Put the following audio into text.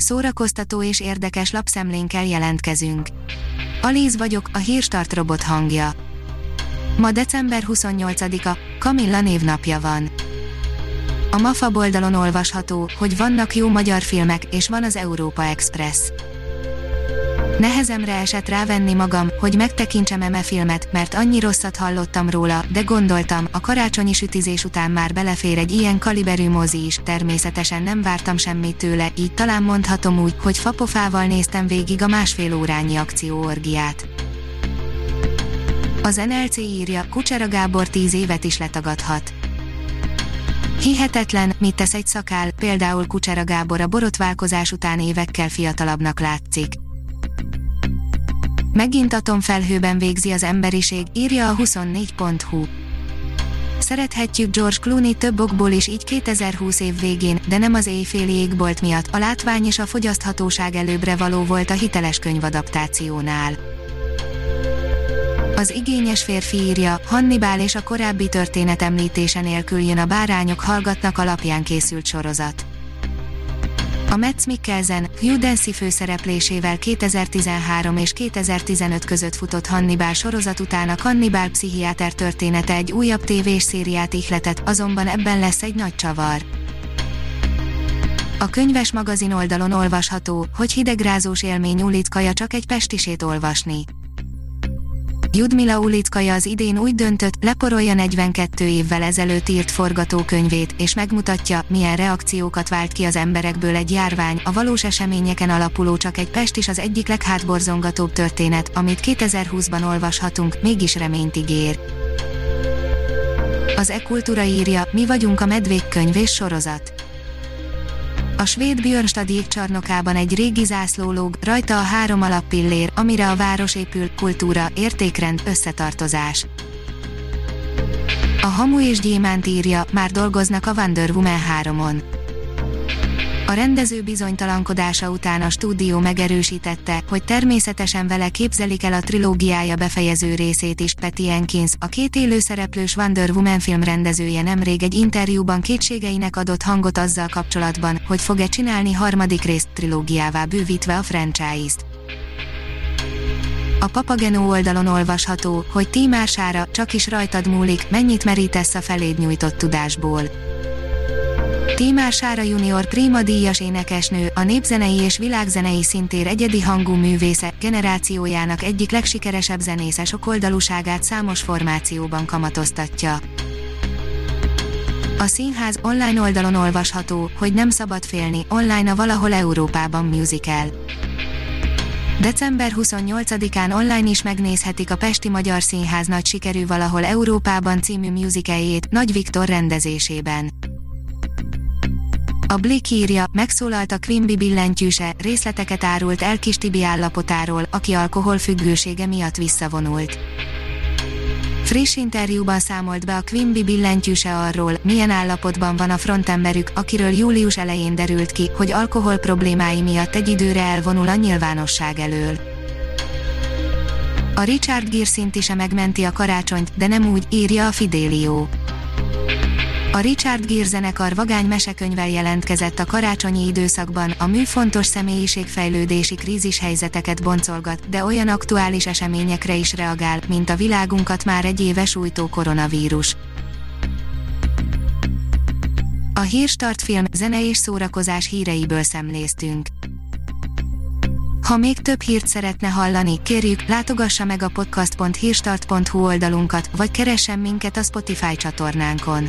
szórakoztató és érdekes lapszemlénkkel jelentkezünk. Alíz vagyok, a hírstart robot hangja. Ma december 28-a, Kamilla névnapja van. A MAFA oldalon olvasható, hogy vannak jó magyar filmek, és van az Európa Express. Nehezemre esett rávenni magam, hogy megtekintsem eme filmet, mert annyi rosszat hallottam róla, de gondoltam, a karácsonyi sütizés után már belefér egy ilyen kaliberű mozi is, természetesen nem vártam semmit tőle, így talán mondhatom úgy, hogy fapofával néztem végig a másfél órányi akcióorgiát. Az NLC írja, Kucsera Gábor tíz évet is letagadhat. Hihetetlen, mit tesz egy szakál, például Kucsera Gábor a borotválkozás után évekkel fiatalabbnak látszik. Megint atomfelhőben végzi az emberiség, írja a 24.hu. Szerethetjük George Clooney több okból is így 2020 év végén, de nem az éjféli égbolt miatt, a látvány és a fogyaszthatóság előbbre való volt a hiteles könyvadaptációnál. Az igényes férfi írja, Hannibal és a korábbi történet említése nélkül jön a bárányok hallgatnak alapján készült sorozat. A Metz Mikkelsen, Hugh főszereplésével 2013 és 2015 között futott Hannibal sorozat után a Hannibal pszichiáter története egy újabb tévés szériát ihletett, azonban ebben lesz egy nagy csavar. A könyves magazin oldalon olvasható, hogy hidegrázós élmény Ulitkaja csak egy pestisét olvasni. Judmila Ulitkaja az idén úgy döntött, leporolja 42 évvel ezelőtt írt forgatókönyvét, és megmutatja, milyen reakciókat vált ki az emberekből egy járvány, a valós eseményeken alapuló csak egy pest is az egyik leghátborzongatóbb történet, amit 2020-ban olvashatunk, mégis reményt ígér. Az e-kultúra írja, mi vagyunk a medvék könyv és sorozat a svéd Björnstad jégcsarnokában egy régi zászló lóg, rajta a három alappillér, amire a város épül, kultúra, értékrend, összetartozás. A Hamu és Gyémánt írja, már dolgoznak a Wonder Woman 3-on. A rendező bizonytalankodása után a stúdió megerősítette, hogy természetesen vele képzelik el a trilógiája befejező részét is. Patty Jenkins, a két élőszereplős Wonder Woman film rendezője nemrég egy interjúban kétségeinek adott hangot azzal kapcsolatban, hogy fog-e csinálni harmadik részt trilógiává bővítve a franchise-t. A Papageno oldalon olvasható, hogy Tímására csak is rajtad múlik, mennyit merítesz a feléd nyújtott tudásból. Tímár Sára junior Prima díjas énekesnő, a népzenei és világzenei szintér egyedi hangú művésze, generációjának egyik legsikeresebb zenésze sokoldalúságát számos formációban kamatoztatja. A színház online oldalon olvasható, hogy nem szabad félni, online a Valahol Európában musical. December 28-án online is megnézhetik a Pesti Magyar Színház nagy sikerű Valahol Európában című musicaljét Nagy Viktor rendezésében. A Blick írja, megszólalt a Quimby billentyűse, részleteket árult el kis Tibi állapotáról, aki alkoholfüggősége miatt visszavonult. Friss interjúban számolt be a Quimby billentyűse arról, milyen állapotban van a frontemberük, akiről július elején derült ki, hogy alkohol problémái miatt egy időre elvonul a nyilvánosság elől. A Richard Gere szinti se megmenti a karácsonyt, de nem úgy, írja a Fidelio. A Richard Gere zenekar vagány mesekönyvvel jelentkezett a karácsonyi időszakban, a mű fontos személyiségfejlődési krízis helyzeteket boncolgat, de olyan aktuális eseményekre is reagál, mint a világunkat már egy éve sújtó koronavírus. A Hírstart film, zene és szórakozás híreiből szemléztünk. Ha még több hírt szeretne hallani, kérjük, látogassa meg a podcast.hírstart.hu oldalunkat, vagy keressen minket a Spotify csatornánkon